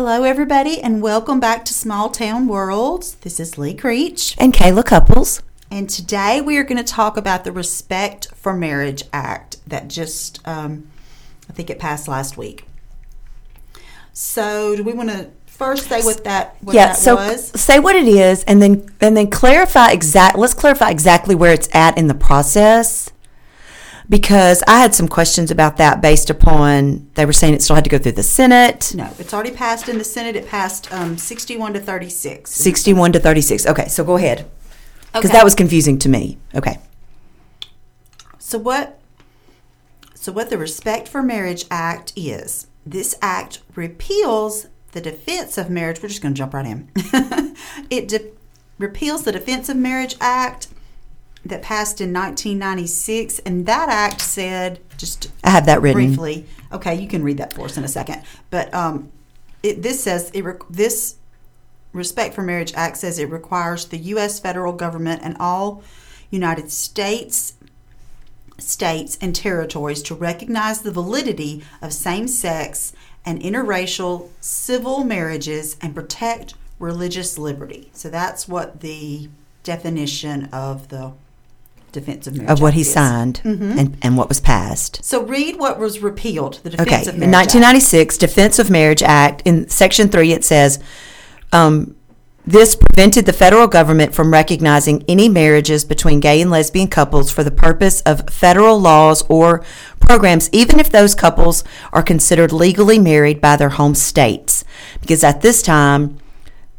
Hello, everybody, and welcome back to Small Town Worlds. This is Lee Creech, and Kayla Couples. and today we are going to talk about the Respect for Marriage Act that just, um, I think it passed last week. So, do we want to first say what that what yeah, that so was? say what it is, and then and then clarify exact. Let's clarify exactly where it's at in the process, because I had some questions about that based upon they were saying it still had to go through the Senate, No, it's already passed in the Senate. It passed um, sixty-one to thirty-six. sixty-one to thirty-six. Okay, so go ahead, because Okay. that was confusing to me. Okay, So what so what the Respect for Marriage Act is. This act repeals the Defense of Marriage. We're just going to jump right in. it de- repeals the Defense of Marriage Act that passed in 1996 and that act said just I have that written. briefly. Okay, you can read that for us in a second. But um, it, this says it re- this Respect for Marriage Act says it requires the U.S. federal government and all United States, states, and territories to recognize the validity of same-sex and interracial civil marriages and protect religious liberty. So that's what the definition of the Defense of Marriage Of what Act he is. signed and, and what was passed. So read what was repealed. The Defense Okay, of in Marriage Act. 1996, Defense of Marriage Act, in Section 3, it says um, this prevented the federal government from recognizing any marriages between gay and lesbian couples for the purpose of federal laws or programs, even if those couples are considered legally married by their home states. Because at this time,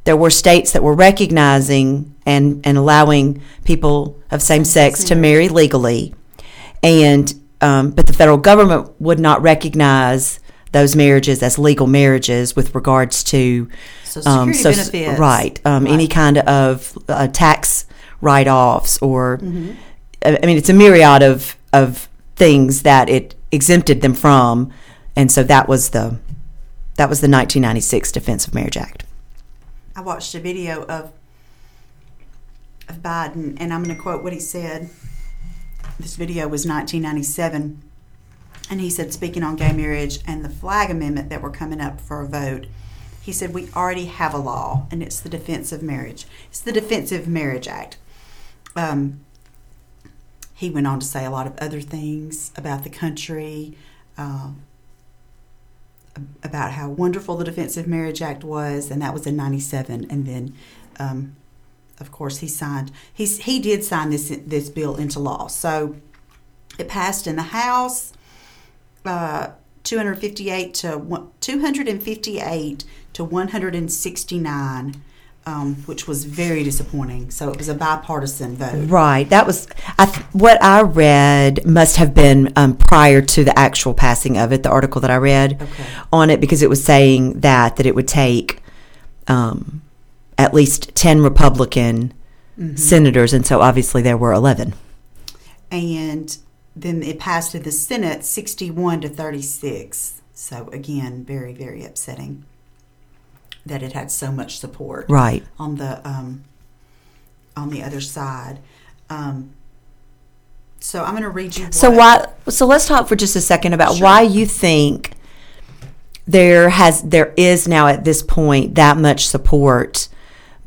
there were states that were recognizing and, and allowing people of same sex to marry legally. And um, but the federal government would not recognize those marriages as legal marriages with regards to Social um, Security soc- benefits. right um, any kind of uh, tax write-offs or Mm-hmm. I I mean it's a myriad of of things that it exempted them from. And so that was the that was the 1996 Defense of Marriage Act I watched a video of of Biden, and I'm going to quote what he said. This video was 1997, and he said, speaking on gay marriage and the flag amendment that were coming up for a vote, he said, "We already have a law, and it's the Defense of Marriage. It's the Defense of Marriage Act." Um, he went on to say a lot of other things about the country. Um, about how wonderful the Defense of Marriage Act was, and that was in '97. And then, um, of course, he signed. He's he did sign this this bill into law. So it passed in the House, uh, 258 to 258 to 169, um, which was very disappointing. So it was a bipartisan vote. Right. That was I th- what I read must have been um, prior to the actual passing of it. The article that I read Okay. on it because it was saying that that it would take um, at least ten Republican senators, and so obviously there were eleven. and then it passed in the Senate 61 to 36. So again, very very upsetting that it had so much support Right. on the um, on the other side. Um, so I'm going to read you. What, So why? So let's talk for just a second about Sure. why you think there has there is now at this point that much support,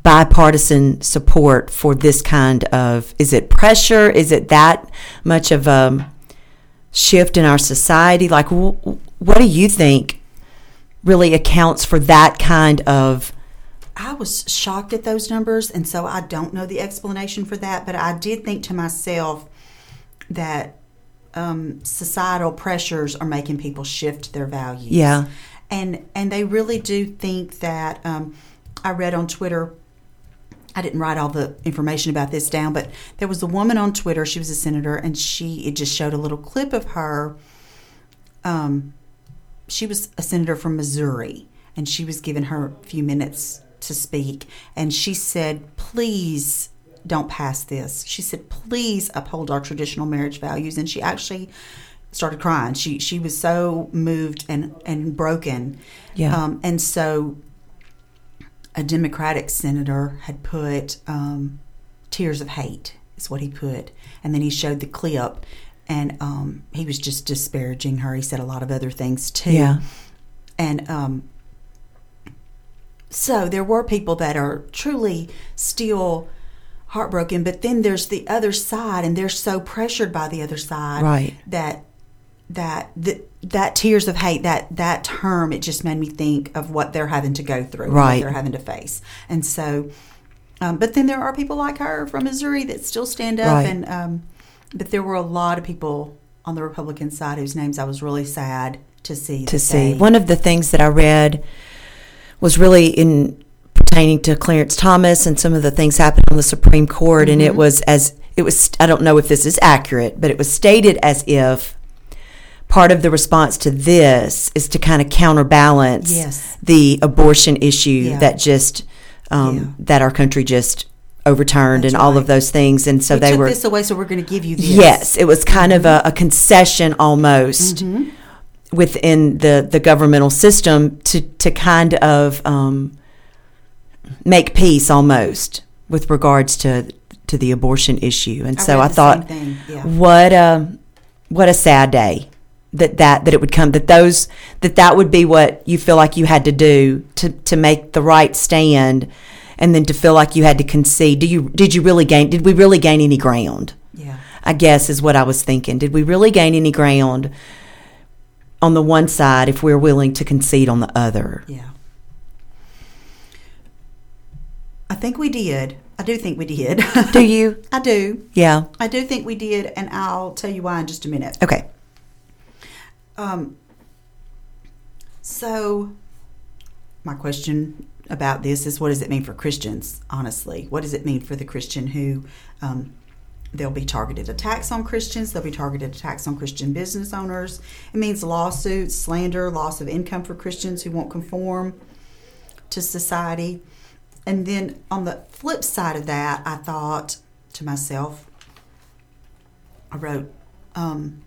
bipartisan support for this kind of. Is it pressure? Is it that much of a shift in our society? Like, wh- what do you think really accounts for that kind of? I was shocked at those numbers, and so I don't know the explanation for that. But I did think to myself that um, societal pressures are making people shift their values. Yeah. and and they really do think that. Um, I read on Twitter. I didn't write all the information about this down, but there was a woman on Twitter. She was a senator, and she it just showed a little clip of her. Um, she was a senator from Missouri, and she was given her a few minutes to speak, and she said, "Please don't pass this." She said, "Please uphold our traditional marriage values," and she actually started crying. She she was so moved and and broken. Yeah. Um, and so a Democratic senator had put um, "tears of hate" is what he put, and then he showed the clip, and um, he was just disparaging her. He said a lot of other things too. Yeah. And um, so there were people that are truly still heartbroken, but then there's the other side, and they're so pressured by the other side, Right. That that that, that tears of hate that that term it just made me think of what they're having to go through, Right. What they're having to face, and so. Um, but then there are people like her from Missouri that still stand up, Right. and um, but there were a lot of people on the Republican side whose names I was really sad to see. to see. One of the things that I read was really in pertaining to Clarence Thomas and some of the things happened on the Supreme Court, and Mm-hmm. it was as it was. I don't know if this is accurate, but it was stated as if part of the response to this is to kind of counterbalance Yes. the abortion issue Yeah. that just um, Yeah. that our country just overturned That's and all of those things, and so we they took were this away, so we're going to give you this. Yes, it was kind of a, a concession almost within the, the governmental system to, to kind of um, make peace almost with regards to to the abortion issue. And I so I thought, yeah. what a what a sad day that, that that it would come that those that that would be what you feel like you had to do to to make the right stand and then to feel like you had to concede. Do you did you really gain did we really gain any ground? Yeah. I guess is what I was thinking. Did we really gain any ground on the one side if we're willing to concede on the other? Yeah. I think we did. I do think we did. Do you? I do. Yeah. I do think we did, and I'll tell you why in just a minute. Okay. Um, so, my question about this is what does it mean for Christians, honestly? What does it mean for the Christian who um, there'll be targeted attacks on Christians, there'll be targeted attacks on Christian business owners? It means lawsuits, slander, loss of income for Christians who won't conform to society. And then on the flip side of that, I thought to myself, I wrote, um,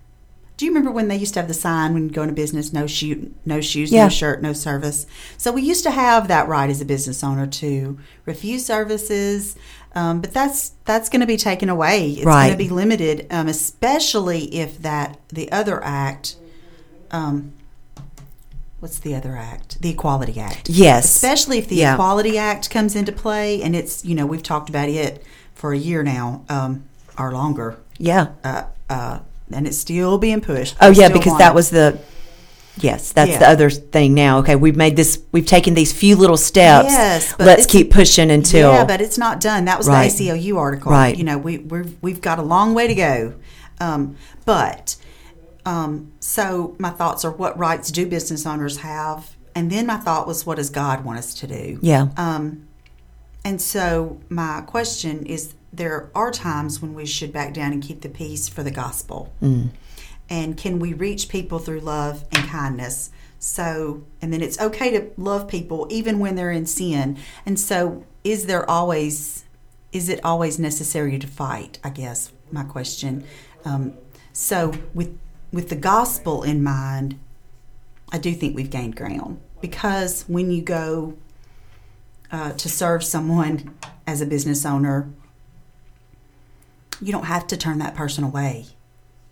do you remember when they used to have the sign when you go into business, no shoe, no shoes, Yeah. no shirt, no service? So we used to have that right as a business owner to refuse services, um, but that's that's going to be taken away. It's Right. going to be limited, um, especially if that the other act. Um, what's the other act? The Equality Act Yes. especially if the Yeah. Equality Act comes into play, and it's you know we've talked about it for a year now um, or longer, Yeah. uh, uh, and it's still being pushed. Oh yeah, because that it. was the Yes, that's Yeah. the other thing now. Okay, we've made this we've taken these few little steps. Yes, but Let's keep pushing until yeah, but it's not done. That was Right. the ACLU article. Right. You know, we we've we've got a long way to go, um, but um, so my thoughts are what rights do business owners have, and then my thought was what does God want us to do? Yeah. Um, and so my question is there are times when we should back down and keep the peace for the gospel. Mm. And can we reach people through love and kindness? So, and then it's okay to love people even when they're in sin. And so, is there always, is it always necessary to fight? I guess my question. Um, so, with with the gospel in mind, I do think we've gained ground because when you go uh, to serve someone as a business owner, you don't have to turn that person away.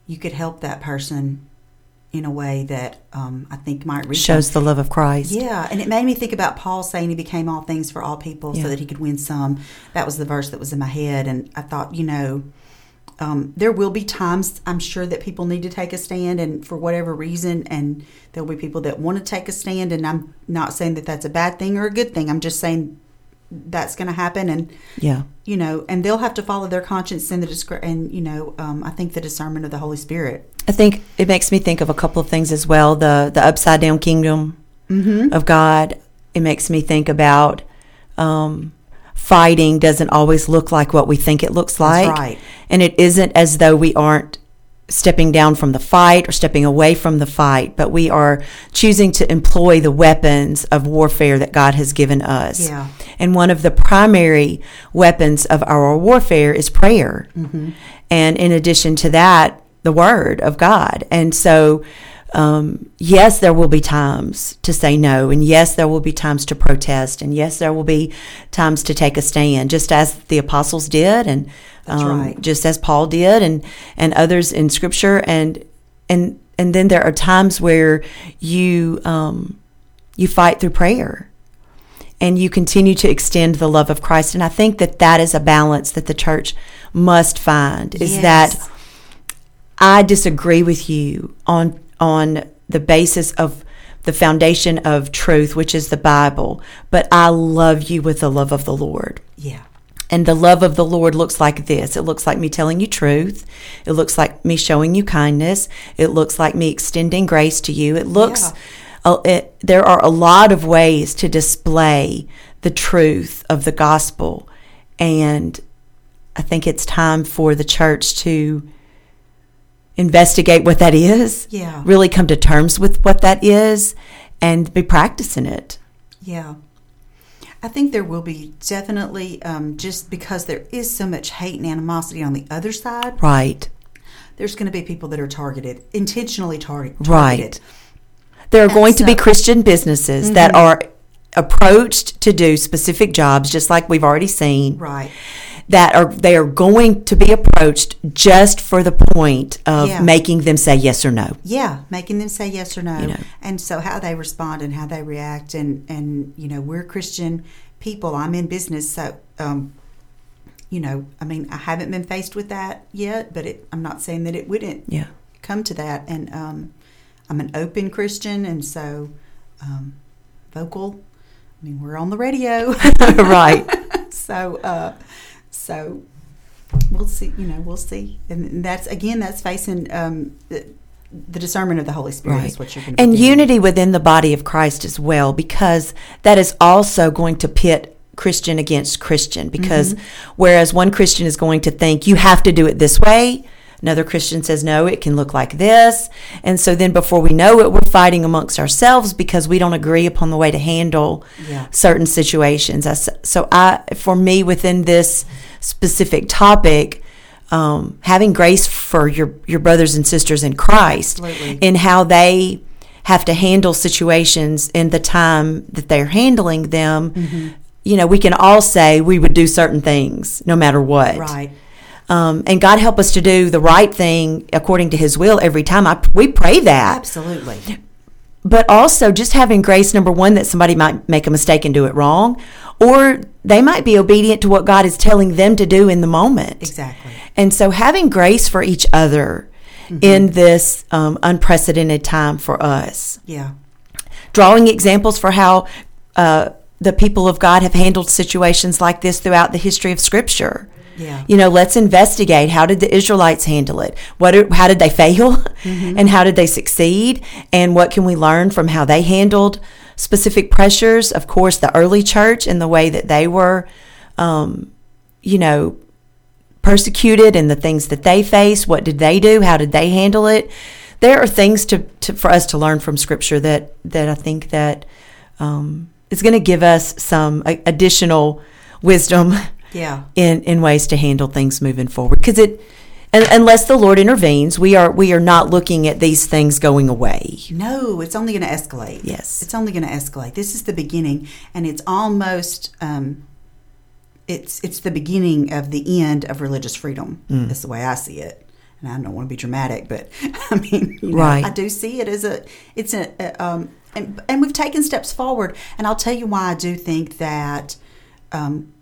You could help that person in a way that um, I think might reach shows the love of Christ. yeah, and it made me think about Paul saying he became all things for all people Yeah. so that he could win some. That was the verse that was in my head, and I thought, you know, um, there will be times I'm sure that people need to take a stand, and for whatever reason, and there'll be people that want to take a stand, and I'm not saying that that's a bad thing or a good thing. I'm just saying that's going to happen, and Yeah. you know, and they'll have to follow their conscience and the discre- and you know, um, I think the discernment of the Holy Spirit. I think it makes me think of a couple of things as well. The the upside down kingdom of God. It makes me think about um, fighting doesn't always look like what we think it looks like, right. and it isn't as though we aren't stepping down from the fight or stepping away from the fight, but we are choosing to employ the weapons of warfare that God has given us. Yeah. And one of the primary weapons of our warfare is prayer. And in addition to that, the word of God. And so, um, yes, there will be times to say no. And yes, there will be times to protest. And yes, there will be times to take a stand, just as the apostles did. And um, right. just as Paul did and, and others in scripture. And, and, and then there are times where you, um, you fight through prayer and you continue to extend the love of Christ. And I think that that is a balance that the church must find is Yes. that I disagree with you on on the basis of the foundation of truth, which is the Bible, but I love you with the love of the Lord. Yeah. And the love of the Lord looks like this. It looks like me telling you truth. It looks like me showing you kindness. It looks like me extending grace to you. It looks, uh, it, there are a lot of ways to display the truth of the gospel. And I think it's time for the church to investigate what that is, Yeah. really come to terms with what that is, and be practicing it. Yeah. I think there will be definitely, um, just because there is so much hate and animosity on the other side, Right. there's going to be people that are targeted, intentionally target, Right. There are And going to be so- Mm-hmm. Christian businesses that are approached to do specific jobs, just like we've already seen. Right. That are they are going to be approached just for the point of Yeah. making them say yes or no. Yeah, making them say yes or no, You know. and so how they respond and how they react, and and you know we're Christian people. I'm in business, so um, you know, I mean, I haven't been faced with that yet, but it, I'm not saying that it wouldn't Yeah. come to that. And um, I'm an open Christian, and so um, vocal. I mean, we're on the radio, right. so uh, so we'll see. You know, we'll see, and that's again, that's facing um, the, the discernment of the Holy Spirit Right. is what you're going to And unity within the body of Christ as well, because that is also going to pit Christian against Christian. Because Mm-hmm. whereas one Christian is going to think, you have to do it this way, another Christian says, no, it can look like this. And so then before we know it, we're fighting amongst ourselves because we don't agree upon the way to handle Yeah. certain situations. I So I, for me, within this specific topic, um, having grace for your your brothers and sisters in Christ, Absolutely. in how they have to handle situations in the time that they're handling them. Mm-hmm. You know, we can all say we would do certain things no matter what. right. Um, and God help us to do the right thing according to His will every time. I, we pray that Absolutely. but also just having grace number one that somebody might make a mistake and do it wrong or they might be obedient to what god is telling them to do in the moment Exactly. and so having grace for each other Mm-hmm. in this um, unprecedented time for us Yeah. drawing examples for how uh, the people of god have handled situations like this throughout the history of scripture Yeah. you know let's investigate how did the israelites handle it what are- how did they fail and how did they succeed and what can we learn from how they handled specific pressures of course the early church and the way that they were um, you know persecuted and the things that they faced what did they do how did they handle it there are things to, to for us to learn from scripture that that i think that um, is going to give us some a- additional wisdom Yeah. in in ways to handle things moving forward because it un- unless the lord intervenes we are we are not looking at these things going away No, it's only going to escalate. Yes. It's only going to escalate. This is the beginning, and it's almost. Um, it's it's the beginning of the end of religious freedom. Mm. That's the way I see it. And I don't want to be dramatic, but I mean, you know, Right. I do see it as a. It's a. a um, and, and we've taken steps forward, and I'll tell you why I do think that. Um,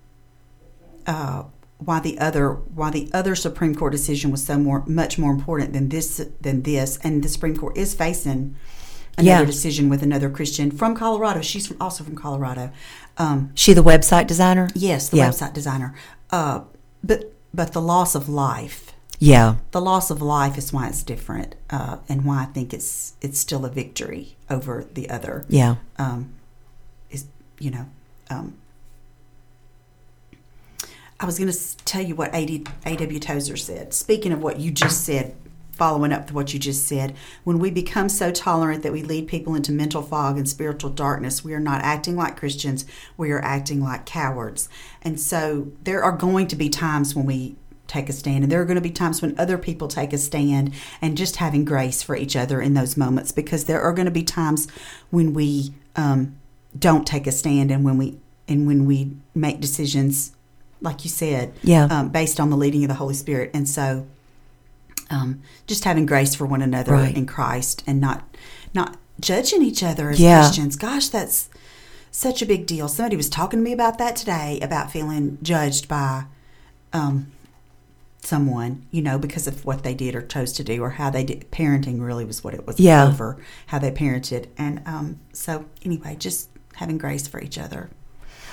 uh, why the other why the other Supreme Court decision was so more much more important than this than this, and the Supreme Court is facing another Yeah. decision with another Christian from Colorado. She's from, also from Colorado. Um, she the website designer yes, the Yeah. website designer. Uh, but but the loss of life, yeah the loss of life is why it's different, uh, and why I think it's it's still a victory over the other. yeah Um, is you know. Um, I was going to tell you what A.W. Tozer said. Speaking of what you just said, following up to what you just said, when we become so tolerant that we lead people into mental fog and spiritual darkness, we are not acting like Christians, we are acting like cowards. And so there are going to be times when we take a stand, and there are going to be times when other people take a stand, and just having grace for each other in those moments, because there are going to be times when we um, don't take a stand, and when we and when we make decisions, like you said, Yeah. um, based on the leading of the Holy Spirit, and so um, just having grace for one another Right. in Christ, and not not judging each other as Yeah. Christians. Gosh, that's such a big deal. Somebody was talking to me about that today about feeling judged by um, someone, you know, because of what they did or chose to do or how they did. Parenting really was what it was Yeah. over, how they parented. And um, so, anyway, just having grace for each other.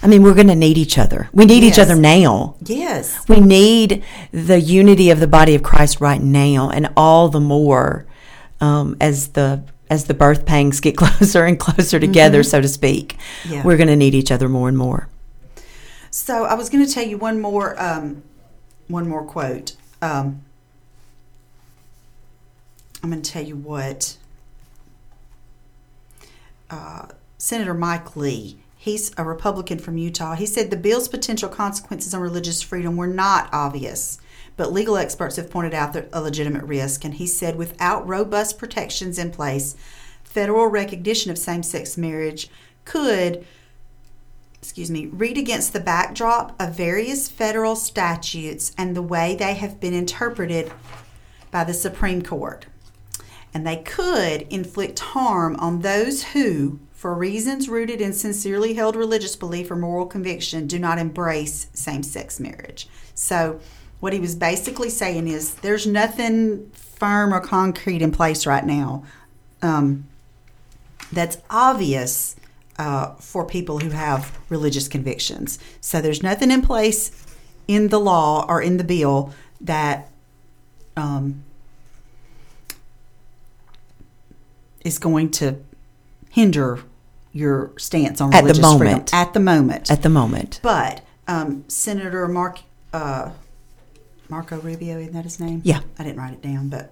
I mean, we're going to need each other. We need each other now. Yes. We need the unity of the body of Christ right now, and all the more um, as the as the birth pangs get closer and closer together, so to speak. Yeah. We're going to need each other more and more. So I was going to tell you one more, um, one more quote. Um, I'm going to tell you what uh, Senator Mike Lee. He's a Republican from Utah. He said the bill's potential consequences on religious freedom were not obvious, but legal experts have pointed out a legitimate risk. And he said without robust protections in place, federal recognition of same-sex marriage could excuse me, read against the backdrop of various federal statutes and the way they have been interpreted by the Supreme Court. And they could inflict harm on those who, for reasons rooted in sincerely held religious belief or moral conviction, do not embrace same sex marriage. So, what he was basically saying is there's nothing firm or concrete in place right now um, that's obvious uh, for people who have religious convictions. So there's nothing in place in the law or in the bill that um, is going to hinder your stance on At the religious freedom moment. at the moment. At the moment, but um, Senator Mark uh, Marco Rubio, isn't that his name? Yeah. I didn't write it down, but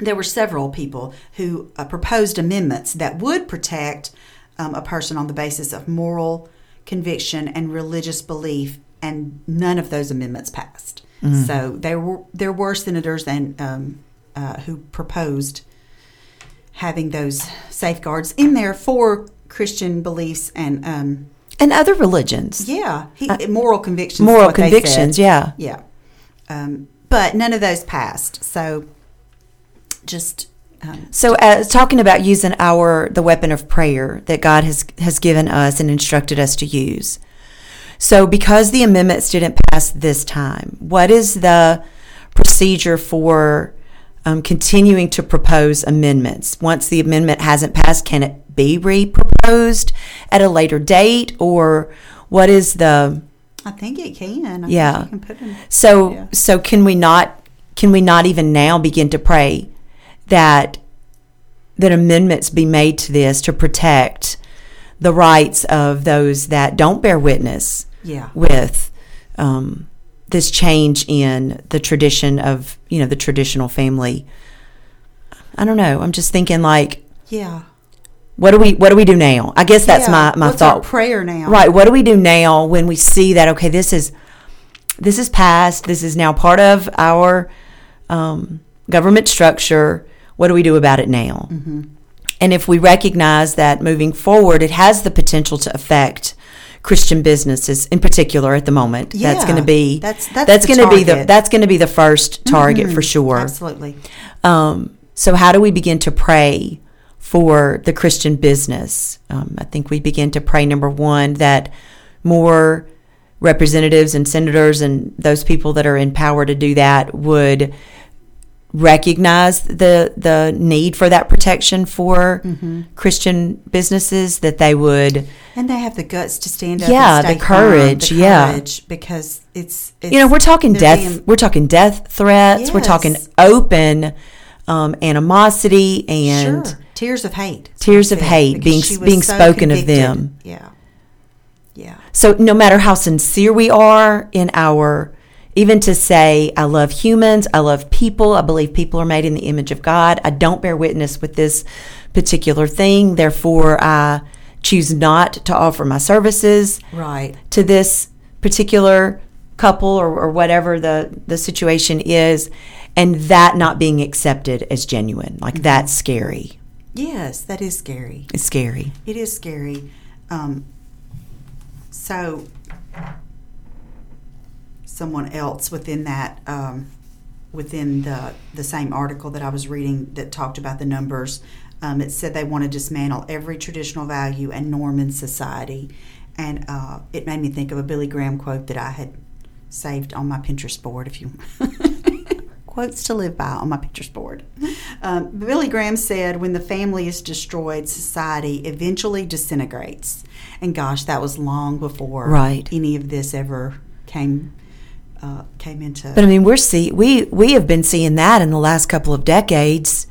there were several people who uh, proposed amendments that would protect um, a person on the basis of moral conviction and religious belief, and none of those amendments passed. So there were there were senators and um, uh, who proposed having those safeguards in there for Christian beliefs and um, and other religions, yeah, he, moral convictions. Uh, moral what they said. convictions. Yeah. Yeah. Um, but none of those passed. So just um, So, as talking about using our the weapon of prayer that God has has given us and instructed us to use. So, because the amendments didn't pass this time, what is the procedure for um, continuing to propose amendments? Once the amendment hasn't passed, can it be re-proposed at a later date, or what is the I think it can. I Yeah. Think you can put in. so Yeah. so can we not can we not even now begin to pray that that amendments be made to this to protect the rights of those that don't bear witness Yeah. with um, this change in the tradition of you know the traditional family. I don't know. I'm just thinking like, Yeah. What do we what do we do now? I guess that's Yeah. my my What's thought. prayer now? Right. What do we do now when we see that okay, this is this is past This is now part of our um, government structure. What do we do about it now? Mm-hmm. And if we recognize that moving forward, it has the potential to affect Christian businesses in particular at the moment. that's going to be That's- that's the going to be the that's going to be the first target for Mhm. sure. Absolutely. Um, so, how do we begin to pray for the Christian business? Um, I think we begin to pray, number one, that more representatives and senators and those people that are in power to do that would recognize the the need for that protection for Mm-hmm. Christian businesses that they would And they have the guts to stand up. Yeah, the courage, the yeah. courage, because it's, it's you know we're talking death being- we're talking death threats we're talking open um, animosity and sure. Tears of hate. Tears of hate being- being spoken of them. Yeah. Yeah. So no matter how sincere we are in our even to say I love humans, I love people, I believe people are made in the image of God. I don't bear witness with this particular thing, therefore I choose not to offer my services Right. to this particular couple or, or whatever the, the situation is, and that not being accepted as genuine. Like mm-hmm. that's scary. Yes, that is scary. It's scary. It is scary. Um, so, someone else within that, um, within the the same article that I was reading that talked about the numbers, Um, it said they want to dismantle every traditional value and norm in society. And uh, it made me think of a Billy Graham quote that I had saved on my Pinterest board. If you quotes to live by on my Pinterest board. Um, Billy Graham said, "When the family is destroyed, society eventually disintegrates." And gosh, that was long before Right. any of this ever came uh, came into. But I mean, we're see we we have been seeing that in the last couple of decades,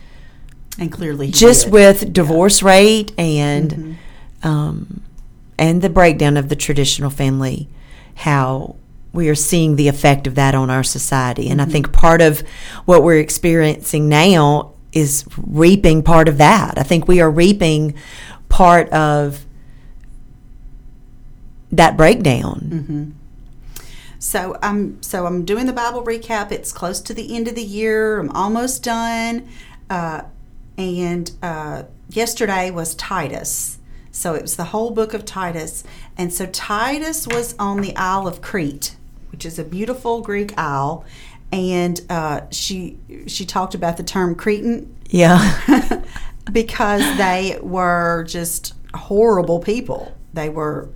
and clearly, just did. with divorce rate and Mhm. um, and the breakdown of the traditional family, how we are seeing the effect of that on our society. And I think part of what we're experiencing now is reaping part of that. I think we are reaping part of that breakdown. So I'm so I'm doing the Bible recap. It's close to the end of the year. I'm almost done. Uh, and uh, yesterday was Titus. So it was the whole book of Titus. And so Titus was on the Isle of Crete, which is a beautiful Greek isle. And uh, she she talked about the term Cretan Yeah. because they were just horrible people. They were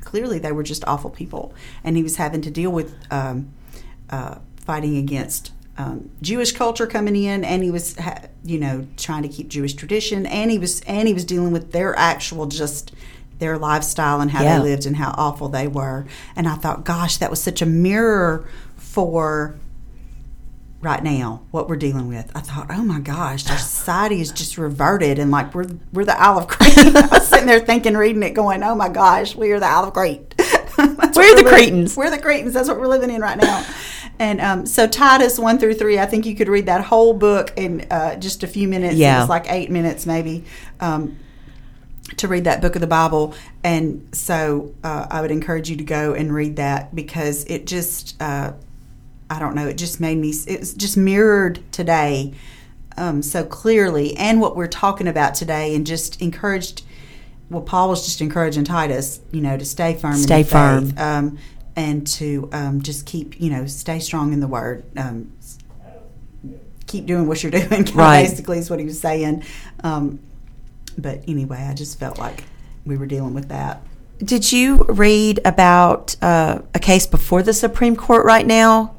clearly they were just awful people, and he was having to deal with um, uh, fighting against um, Jewish culture coming in, and he was ha- you know trying to keep Jewish tradition, and he was and he was dealing with their actual just their lifestyle and how Yeah. they lived and how awful they were. And I thought, gosh, that was such a mirror for right now what we're dealing with. I thought, oh my gosh, our society is just reverted, and like we're we're the Isle of Crete. I was sitting there thinking, reading it, going, oh my gosh, we are the Isle of Crete. What We're the Cretans. We're the Cretans. That's what we're living in right now. And um, so Titus one through three, I think you could read that whole book in uh, just a few minutes. It Yeah. was like eight minutes maybe. Um, to read that book of the Bible. And so uh, I would encourage you to go and read that because it just, uh, I don't know, it just made me, it was just mirrored today um, so clearly and what we're talking about today and just encouraged. Well, Paul was just encouraging Titus, you know, to stay firm Stay in firm. faith, um, and to um, just keep, you know, stay strong in the word. Um, keep doing what you're doing. Right. Basically, is what he was saying. Um, but anyway, I just felt like we were dealing with that. Did you read about uh, a case before the Supreme Court right now?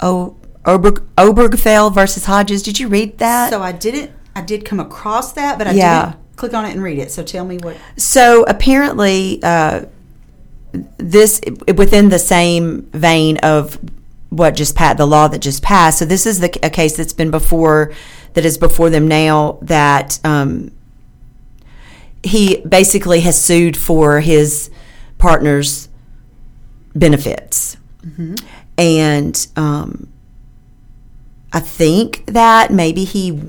Oh, Oberg, Obergefell versus Hodges. Did you read that? So I didn't. I did come across that, but I Yeah. didn't click on it and read it. So tell me what. So apparently, uh, this within the same vein of what just passed, the law that just passed. So this is the a case that's been before, that is before them now. That um, he basically has sued for his partner's benefits, and um, I think that maybe he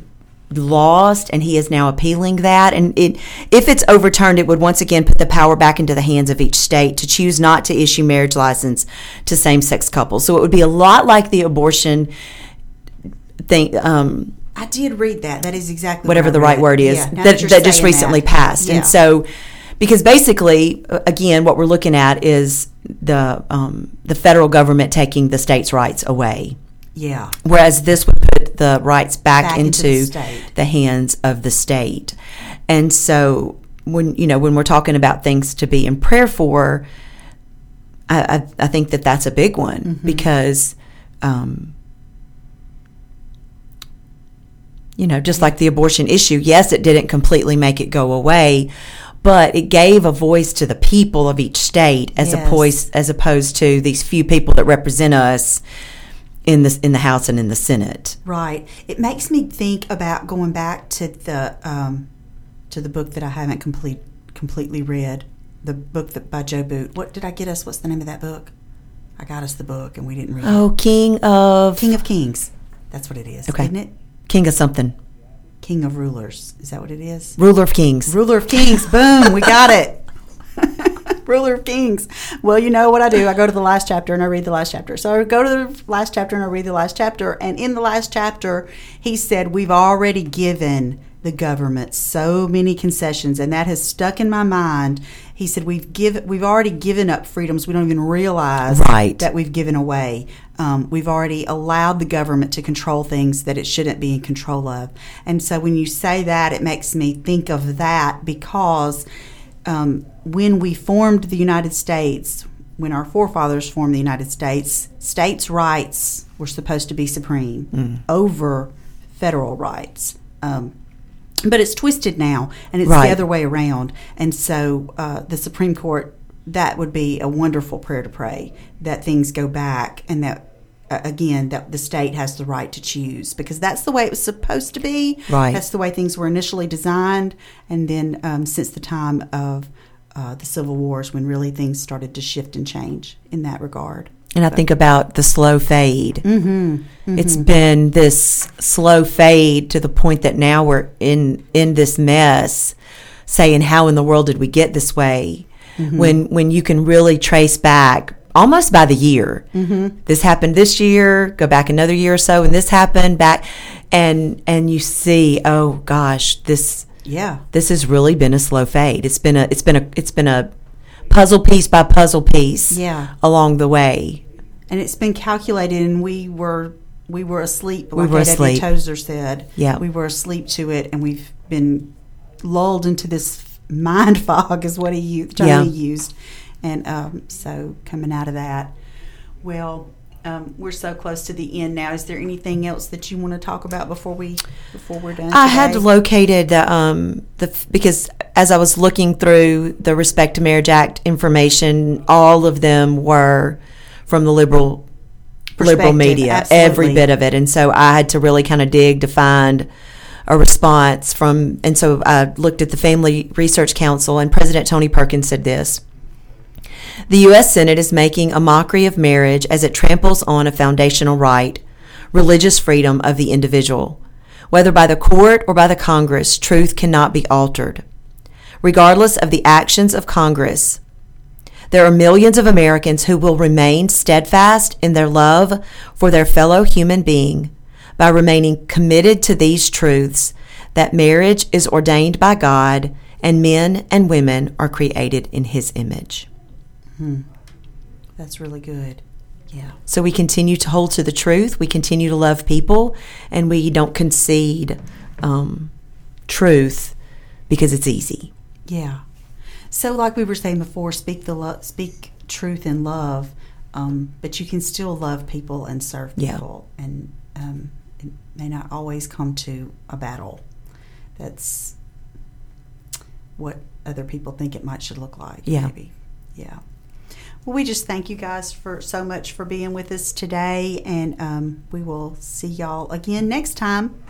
lost and he is now appealing that. And it if it's overturned it would once again put the power back into the hands of each state to choose not to issue marriage license to same-sex couples. So it would be a lot like the abortion thing um, I did read that. That is exactly whatever what I the right word is Yeah, now that, that just recently that. passed Yeah. and so because basically uh, again what we're looking at is the um, the federal government taking the states' rights away yeah, whereas this would put the rights back, Back into, into the the hands of the state. And so when you know when we're talking about things to be in prayer for, I, I, I think that that's a big one Mm-hmm. because. Um, you know, just like the abortion issue, yes, it didn't completely make it go away, but it gave a voice to the people of each state as Yes. opposed as opposed to these few people that represent us in the in the House and in the Senate. right. It makes me think about going back to the um, to the book that I haven't complete completely read. The book that by Joe Boot. What did I get us? What's the name of that book? I got us the book and we didn't read it. Oh, King of King of Kings. That's what it is. Okay. Isn't it? King of something, King of Rulers. Is that what it is? ruler of kings. Ruler of Kings. Boom, we got it. Ruler of Kings. Well, you know what I do? I go to the last chapter and I read the last chapter. So I go to the last chapter and I read the last chapter. And in the last chapter, he said, We've already given the government so many concessions. And that has stuck in my mind. He said we've give we've already given up freedoms we don't even realize Right. that we've given away. Um, we've already allowed the government to control things that it shouldn't be in control of. And so when you say that, it makes me think of that because um, when we formed the United States, when our forefathers formed the United States, states' rights were supposed to be supreme over federal rights. Um, but it's twisted now, and it's Right. the other way around. And so uh, the Supreme Court, that would be a wonderful prayer to pray that things go back and that. Uh, again, that the state has the right to choose because that's the way it was supposed to be. Right. That's the way things were initially designed, and then um, since the time of uh, the Civil Wars, when really things started to shift and change in that regard. And I think about the slow fade. Mm-hmm. It's been this slow fade to the point that now we're in in this mess, saying how in the world did we get this way? Mm-hmm. When when you can really trace back almost by the year. Mm-hmm. This happened this year. Go back another year or so, and this happened back, and and you see, oh gosh, this Yeah. this has really been a slow fade. It's been a it's been a it's been a puzzle piece by puzzle piece Yeah. along the way. and it's been calculated and we were we were asleep We like were A.W. asleep. Tozer said Yeah. we were asleep to it and we've been lulled into this mind fog is what he used term Yeah. he used and um, so coming out of that well um, we're so close to the end now is there anything else that you want to talk about before we before we're done I had located the um the because as I was looking through the Respect to Marriage Act information, all of them were from the liberal liberal media, absolutely. every bit of it, and so I had to really kind of dig to find a response from. And so I looked at the Family Research Council, and President Tony Perkins said this. The U.S. Senate is making a mockery of marriage as it tramples on a foundational right, religious freedom of the individual. Whether by the court or by the Congress, truth cannot be altered. Regardless of the actions of Congress, there are millions of Americans who will remain steadfast in their love for their fellow human being by remaining committed to these truths that marriage is ordained by God and men and women are created in His image. That's really good yeah So we continue to hold to the truth, we continue to love people, and we don't concede um, truth because it's easy. Yeah. So, like we were saying before, speak the lo- speak truth in love, um, but you can still love people and serve Yeah. people, and um, it may not always come to a battle. That's what other people think it might should look like. Yeah. Maybe. Yeah. We just thank you guys for so much for being with us today, and um, we will see y'all again next time.